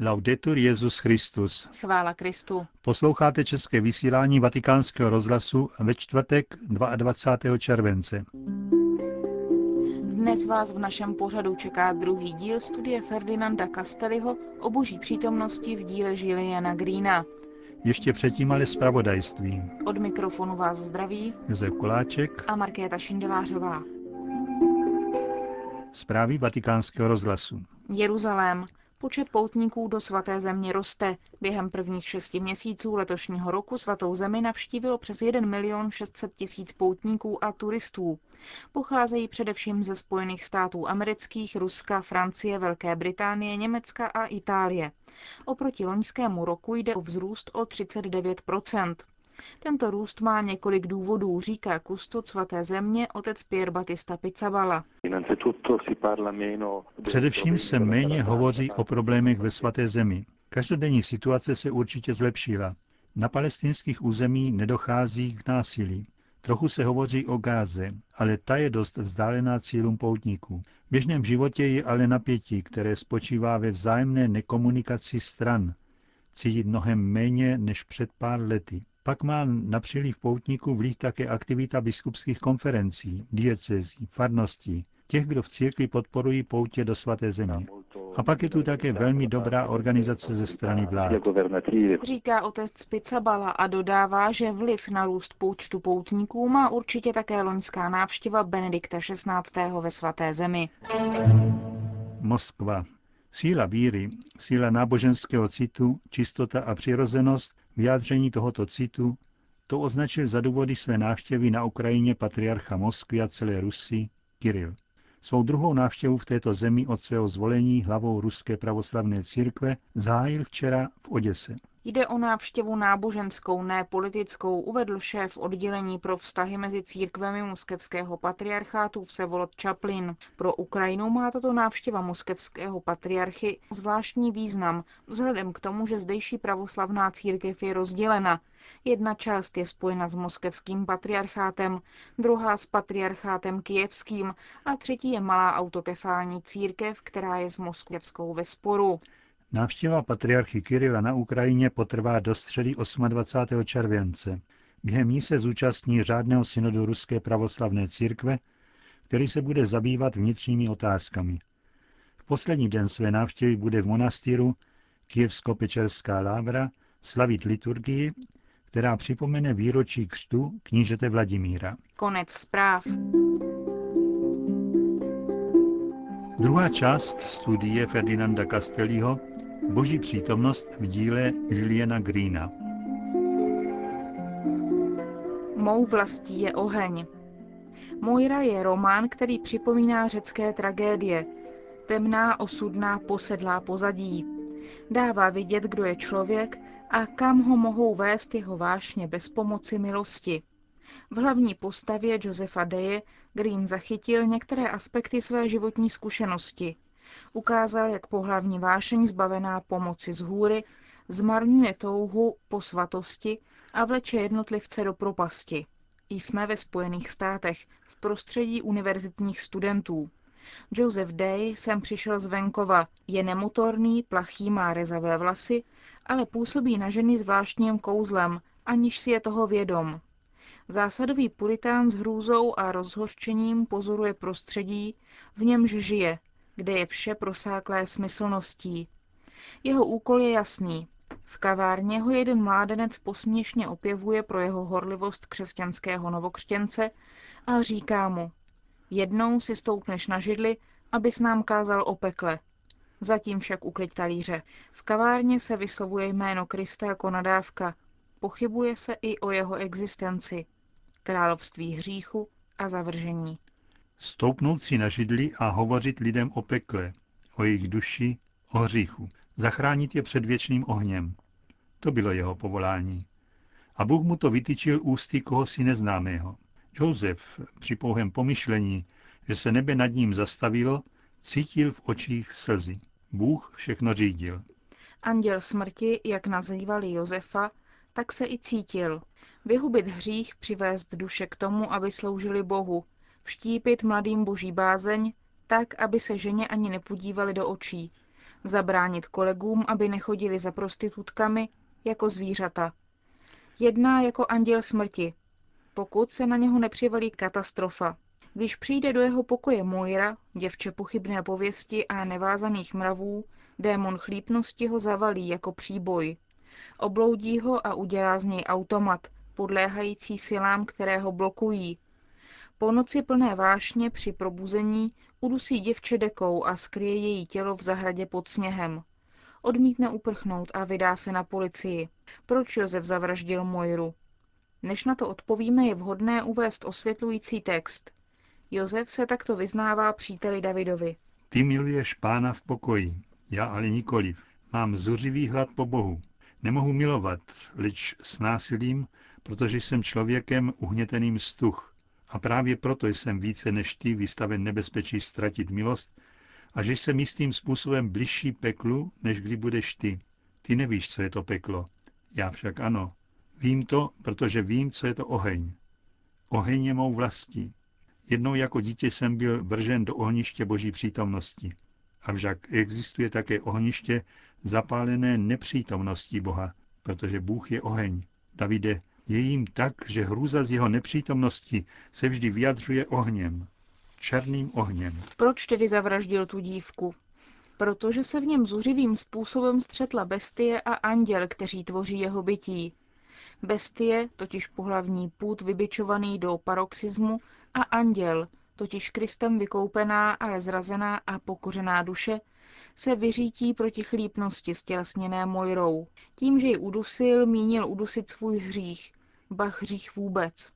Laudetur Jezus Christus. Chvála Kristu. Posloucháte české vysílání Vatikánského rozhlasu ve čtvrtek 22. července. Dnes vás v našem pořadu čeká druhý díl studie Ferdinanda Castelliho o boží přítomnosti v díle Žiliana Greena. Ještě předtím ale zpravodajství. Od mikrofonu vás zdraví Josef Koláček a Markéta Šindelářová. Zprávy vatikánského rozhlasu. Jeruzalém. Počet poutníků do svaté země roste. Během prvních šesti měsíců letošního roku svatou zemi navštívilo přes 1 milion 600 tisíc poutníků a turistů. Pocházejí především ze Spojených států amerických, Ruska, Francie, Velké Británie, Německa a Itálie. Oproti loňskému roku jde o vzrůst o 39 tento růst má několik důvodů, říká kustod svaté země otec Pier Battista Pizzabala. Především se méně hovoří o problémech ve svaté zemi. Každodenní situace se určitě zlepšila. Na palestinských území nedochází k násilí. Trochu se hovoří o Gáze, ale ta je dost vzdálená cílům poutníků. V běžném životě je ale napětí, které spočívá ve vzájemné nekomunikaci stran. Cítit mnohem méně než před pár lety. Pak má na příliv poutníků vliv také aktivita biskupských konferencí, diecezí, farností, těch, kdo v církvi podporují poutě do svaté země. A pak je tu také velmi dobrá organizace ze strany vlád. Říká otec Picabala a dodává, že vliv na růst počtu poutníků má určitě také loňská návštěva Benedikta XVI. ve svaté zemi. Moskva. Síla víry, síla náboženského citu, čistota a přirozenost vyjádření tohoto citu, to označil za důvody své návštěvy na Ukrajině patriarcha Moskvy a celé Rusy Kiril. Svou druhou návštěvu v této zemi od svého zvolení hlavou Ruské pravoslavné církve zahájil včera v Oděse. Jde o návštěvu náboženskou, ne politickou, uvedl šéf oddělení pro vztahy mezi církvemi muskevského patriarchátu Vsevolod Čaplin. Pro Ukrajinu má tato návštěva muskevského patriarchy zvláštní význam, vzhledem k tomu, že zdejší pravoslavná církev je rozdělena. Jedna část je spojena s moskevským patriarchátem, druhá s patriarchátem kijevským a třetí je malá autokefální církev, která je s moskevskou ve sporu. Návštěva patriarchy Kirila na Ukrajině potrvá do středy 28. července. Během ní se zúčastní řádného synodu Ruské pravoslavné církve, který se bude zabývat vnitřními otázkami. V poslední den své návštěvy bude v monastýru Kijevsko-Pečerská lávra slavit liturgii, která připomene výročí křtu knížete Vladimíra. Konec zpráv. Druhá část studie Ferdinanda Castelliho Boží přítomnost v díle Juliana Greena. Mou vlastí je oheň. Moira je román, který připomíná řecké tragédie. Temná, osudná, posedlá pozadí. Dává vidět, kdo je člověk a kam ho mohou vést jeho vášně bez pomoci milosti. V hlavní postavě Josefa Deje Green zachytil některé aspekty své životní zkušenosti. Ukázal, jak pohlavní vášeň zbavená pomoci z hůry zmarňuje touhu po svatosti a vleče jednotlivce do propasti. Jsme ve Spojených státech, v prostředí univerzitních studentů. Joseph Day sem přišel z venkova, je nemotorný, plachý, má rezavé vlasy, ale působí na ženy zvláštním kouzlem, aniž si je toho vědom. Zásadový puritán s hrůzou a rozhořčením pozoruje prostředí, v němž žije, kde je vše prosáklé smyslností. Jeho úkol je jasný. V kavárně ho jeden mládenec posměšně opěvuje pro jeho horlivost křesťanského novokřtěnce a říká mu, jednou si stoupneš na židli, abys nám kázal o pekle. Zatím však ukliď talíře. V kavárně se vyslovuje jméno Krista jako nadávka. Pochybuje se i o jeho existenci. Království hříchu a zavržení. Stoupnout si na židli a hovořit lidem o pekle, o jejich duši, o hříchu. Zachránit je před věčným ohněm. To bylo jeho povolání. A Bůh mu to vytyčil ústy kohosi neznámého. Josef při pouhém pomyšlení, že se nebe nad ním zastavilo, cítil v očích slzy. Bůh všechno řídil. Anděl smrti, jak nazývali Josefa, tak se i cítil. Vyhubit hřích, přivést duše k tomu, aby sloužili Bohu, vštípit mladým boží bázeň, tak, aby se ženě ani nepodívali do očí, zabránit kolegům, aby nechodili za prostitutkami jako zvířata. Jedná jako anděl smrti, pokud se na něho nepřivalí katastrofa. Když přijde do jeho pokoje Moira, děvče pochybné pověsti a nevázaných mravů, démon chlípnosti ho zavalí jako příboj. Obloudí ho a udělá z něj automat, podléhající silám, které ho blokují. Po noci plné vášně při probuzení udusí děvče dekou a skryje její tělo v zahradě pod sněhem. Odmítne uprchnout a vydá se na policii. Proč Josef zavraždil Mojru? Než na to odpovíme, je vhodné uvést osvětlující text. Josef se takto vyznává příteli Davidovi. Ty miluješ pána v pokoji, já ale nikoliv. Mám zuřivý hlad po Bohu. Nemohu milovat, lič s násilím, protože jsem člověkem uhněteným stuch. A právě proto jsem více než ty vystaven nebezpečí ztratit milost a že jsem jistým způsobem bližší peklu, než kdy budeš ty. Ty nevíš, co je to peklo. Já však ano. Vím to, protože vím, co je to oheň. Oheň je mou vlastí. Jednou jako dítě jsem byl vržen do ohniště boží přítomnosti. Avšak existuje také ohniště zapálené nepřítomností Boha, protože Bůh je oheň. Davide, je jim tak, že hrůza z jeho nepřítomnosti se vždy vyjadřuje ohněm. Černým ohněm. Proč tedy zavraždil tu dívku? Protože se v něm zuřivým způsobem střetla bestie a anděl, kteří tvoří jeho bytí. Bestie, totiž pohlavní půd vybičovaný do paroxismu, a anděl, totiž Kristem vykoupená, ale zrazená a pokořená duše, se vyřítí proti chlípnosti stělesněné Mojrou. Tím, že ji udusil, mínil udusit svůj hřích, bach hřích vůbec.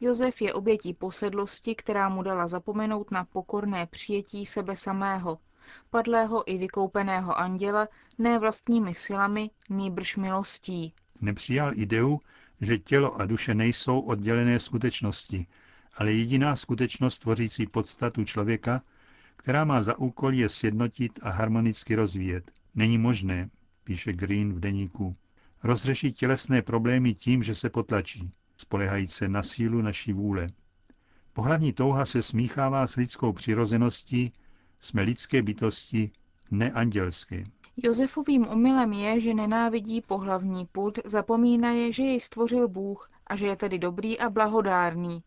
Josef je obětí posedlosti, která mu dala zapomenout na pokorné přijetí sebe samého, padlého i vykoupeného anděla, ne vlastními silami, nýbrž milostí. Nepřijal ideu, že tělo a duše nejsou oddělené skutečnosti, ale jediná skutečnost tvořící podstatu člověka, která má za úkol je sjednotit a harmonicky rozvíjet. Není možné, píše Green v deníku, rozřešit tělesné problémy tím, že se potlačí, spolehajíc se na sílu naší vůle. Pohlavní touha se smíchává s lidskou přirozeností, jsme lidské bytosti, neandělské. Josefovým omylem je, že nenávidí pohlavní put, zapomínaje, že jej stvořil Bůh a že je tedy dobrý a blahodárný.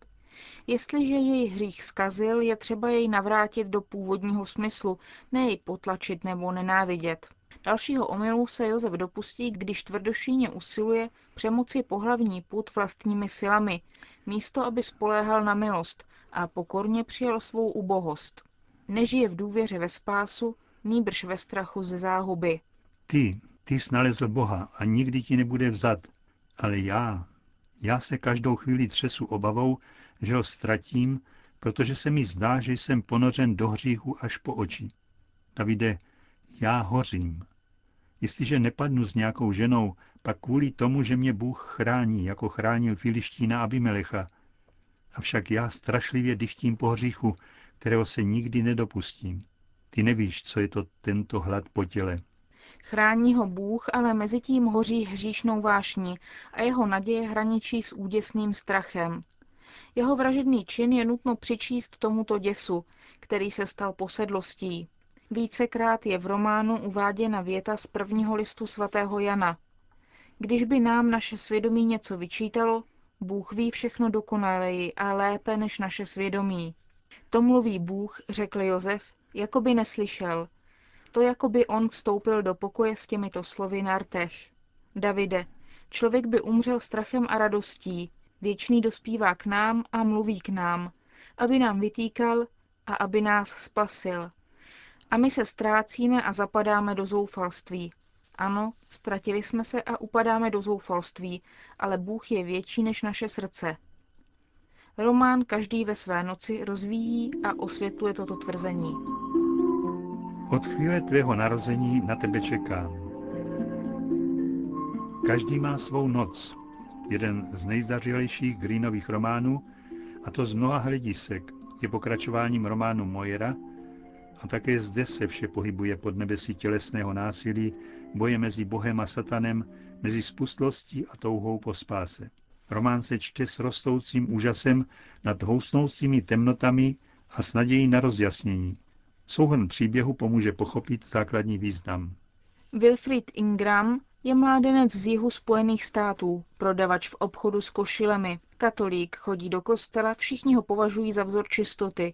Jestliže jej hřích skazil, je třeba jej navrátit do původního smyslu, ne jej potlačit nebo nenávidět. Dalšího omylu se Josef dopustí, když tvrdošíně usiluje přemoci pohlavní put vlastními silami, místo aby spoléhal na milost a pokorně přijal svou ubohost. Nežije v důvěře ve spásu, nýbrž ve strachu ze záhuby. Ty, ty snalezl Boha a nikdy ti nebude vzat. Ale já, já se každou chvíli třesu obavou, že ho ztratím, protože se mi zdá, že jsem ponořen do hříchu až po oči. Davide, já hořím. Jestliže nepadnu s nějakou ženou, pak kvůli tomu, že mě Bůh chrání, jako chránil Filištína Abimelecha. Avšak já strašlivě dychtím po hříchu, kterého se nikdy nedopustím. Ty nevíš, co je to tento hlad po těle. Chrání ho Bůh, ale mezi tím hoří hříšnou vášní a jeho naděje hraničí s úděsným strachem. Jeho vražedný čin je nutno přičíst tomuto děsu, který se stal posedlostí. Vícekrát je v románu uváděna věta z prvního listu svatého Jana. Když by nám naše svědomí něco vyčítalo, Bůh ví všechno dokonaleji a lépe než naše svědomí. To mluví Bůh, řekl Josef, jako by neslyšel. To jako by on vstoupil do pokoje s těmito slovy na rtech. Davide, člověk by umřel strachem a radostí, věčný dospívá k nám a mluví k nám, aby nám vytýkal a aby nás spasil. A my se ztrácíme a zapadáme do zoufalství. Ano, ztratili jsme se a upadáme do zoufalství, ale Bůh je větší než naše srdce. Román Každý ve své noci rozvíjí a osvětluje toto tvrzení. Od chvíle tvého narození na tebe čekám. Každý má svou noc. Jeden z nejzdařilejších Greenových románů, a to z mnoha hledisek, je pokračováním románu Mojera, a také zde se vše pohybuje pod nebesí tělesného násilí, boje mezi Bohem a Satanem, mezi spustlostí a touhou po spáse. Román se čte s rostoucím úžasem nad housnoucími temnotami a s nadějí na rozjasnění. Souhrn příběhu pomůže pochopit základní význam. Wilfried Ingram je mládenec z jihu Spojených států, prodavač v obchodu s košilemi, katolík, chodí do kostela, všichni ho považují za vzor čistoty.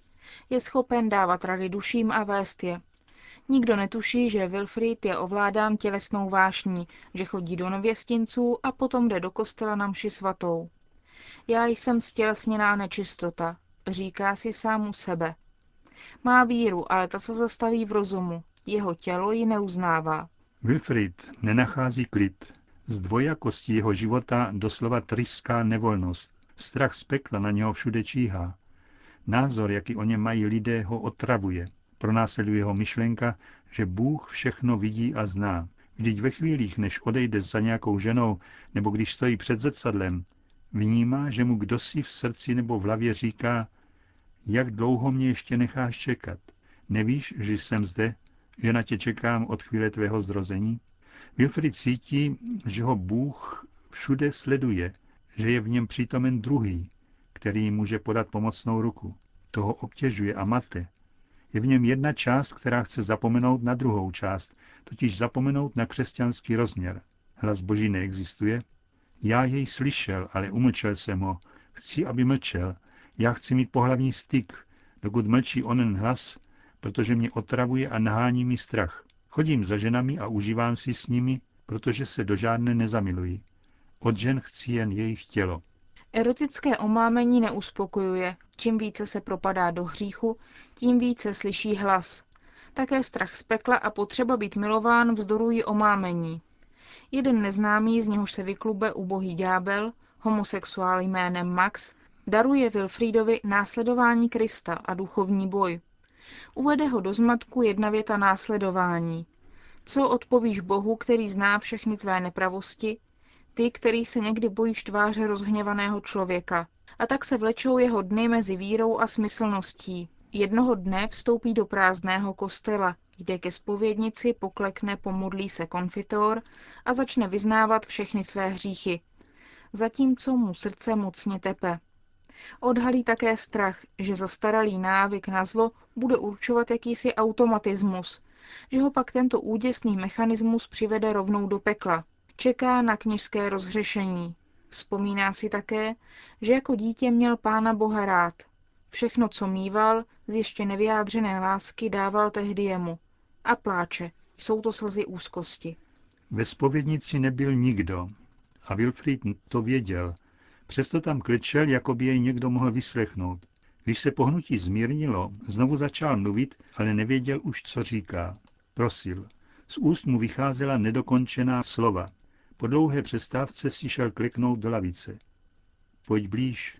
Je schopen dávat rady duším a vést je. Nikdo netuší, že Wilfried je ovládán tělesnou vášní, že chodí do nevěstinců a potom jde do kostela na mši svatou. Já jsem stělesněná nečistota, říká si sám u sebe. Má víru, ale ta se zastaví v rozumu. Jeho tělo ji neuznává. Wilfried nenachází klid. Z dvojakosti jeho života doslova tryská nevolnost. Strach z pekla na něho všude číhá. Názor, jaký o něm mají lidé, ho otravuje. Pronásleduje ho myšlenka, že Bůh všechno vidí a zná. Vždyť ve chvílích, než odejde za nějakou ženou, nebo když stojí před zrcadlem, vnímá, že mu kdosi v srdci nebo v hlavě říká, jak dlouho mě ještě necháš čekat. Nevíš, že jsem zde, že na tě čekám od chvíle tvého zrození? Wilfried cítí, že ho Bůh všude sleduje, že je v něm přítomen druhý, který může podat pomocnou ruku. Toho obtěžuje a mate. Je v něm jedna část, která chce zapomenout na druhou část, totiž zapomenout na křesťanský rozměr. Hlas Boží neexistuje? Já jej slyšel, ale umlčel jsem ho. Chci, aby mlčel. Já chci mít pohlavní styk, dokud mlčí onen hlas, protože mě otravuje a nahání mi strach. Chodím za ženami a užívám si s nimi, protože se do žádné nezamiluji. Od žen chci jen jejich tělo. Erotické omámení neuspokojuje. Čím více se propadá do hříchu, tím více slyší hlas. Také strach z pekla a potřeba být milován vzdorují omámení. Jeden neznámý, z něhož se vyklube ubohý ďábel, homosexuál jménem Max, daruje Wilfriedovi následování Krista a duchovní boj. Uvede ho do zmatku jedna věta následování. Co odpovíš Bohu, který zná všechny tvé nepravosti, ty, který se někdy bojíš tváře rozhněvaného člověka. A tak se vlečou jeho dny mezi vírou a smyslností. Jednoho dne vstoupí do prázdného kostela, jde ke spovědnici, poklekne, pomodlí se konfitor a začne vyznávat všechny své hříchy. Zatímco mu srdce mocně tepe. Odhalí také strach, že zastaralý návyk na zlo bude určovat jakýsi automatismus, že ho pak tento úděsný mechanismus přivede rovnou do pekla. Čeká na kněžské rozhřešení. Vzpomíná si také, že jako dítě měl pána Boha rád. Všechno, co mýval, z ještě nevyjádřené lásky dával tehdy jemu. A pláče. Jsou to slzy úzkosti. Ve spovědnici nebyl nikdo. A Wilfried to věděl. Přesto tam klečel, jako by jej někdo mohl vyslechnout. Když se pohnutí zmírnilo, znovu začal mluvit, ale nevěděl už, co říká. Prosil. Z úst mu vycházela nedokončená slova. Po dlouhé přestávce si šel kliknout do lavice. Pojď blíž,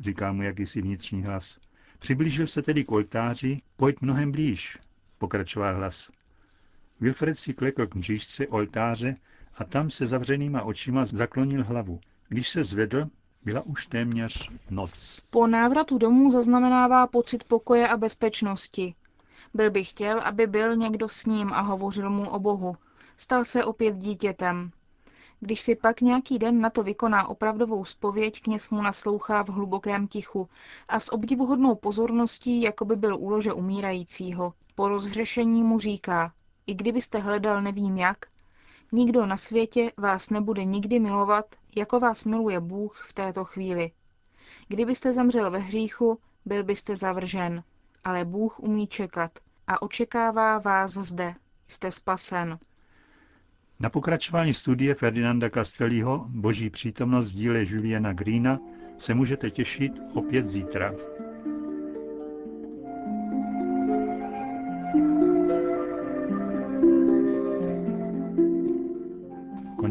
říká mu jakýsi vnitřní hlas. Přiblížil se tedy k oltáři, pojď mnohem blíž, pokračoval hlas. Wilfred si klekl k mřížce oltáře a tam se zavřenýma očima zaklonil hlavu. Když se zvedl, byla už téměř noc. Po návratu domů zaznamenává pocit pokoje a bezpečnosti. Byl by chtěl, aby byl někdo s ním a hovořil mu o Bohu. Stal se opět dítětem. Když si pak nějaký den na to vykoná opravdovou spověď, kněz mu naslouchá v hlubokém tichu a s obdivuhodnou pozorností, jako by byl u lože umírajícího. Po rozhřešení mu říká, i kdybyste hledal nevím jak, nikdo na světě vás nebude nikdy milovat, jako vás miluje Bůh v této chvíli. Kdybyste zemřel ve hříchu, byl byste zavržen, ale Bůh umí čekat a očekává vás zde. Jste spasen. Na pokračování studie Ferdinanda Castelliho Boží přítomnost v díle Juliana Greena se můžete těšit opět zítra.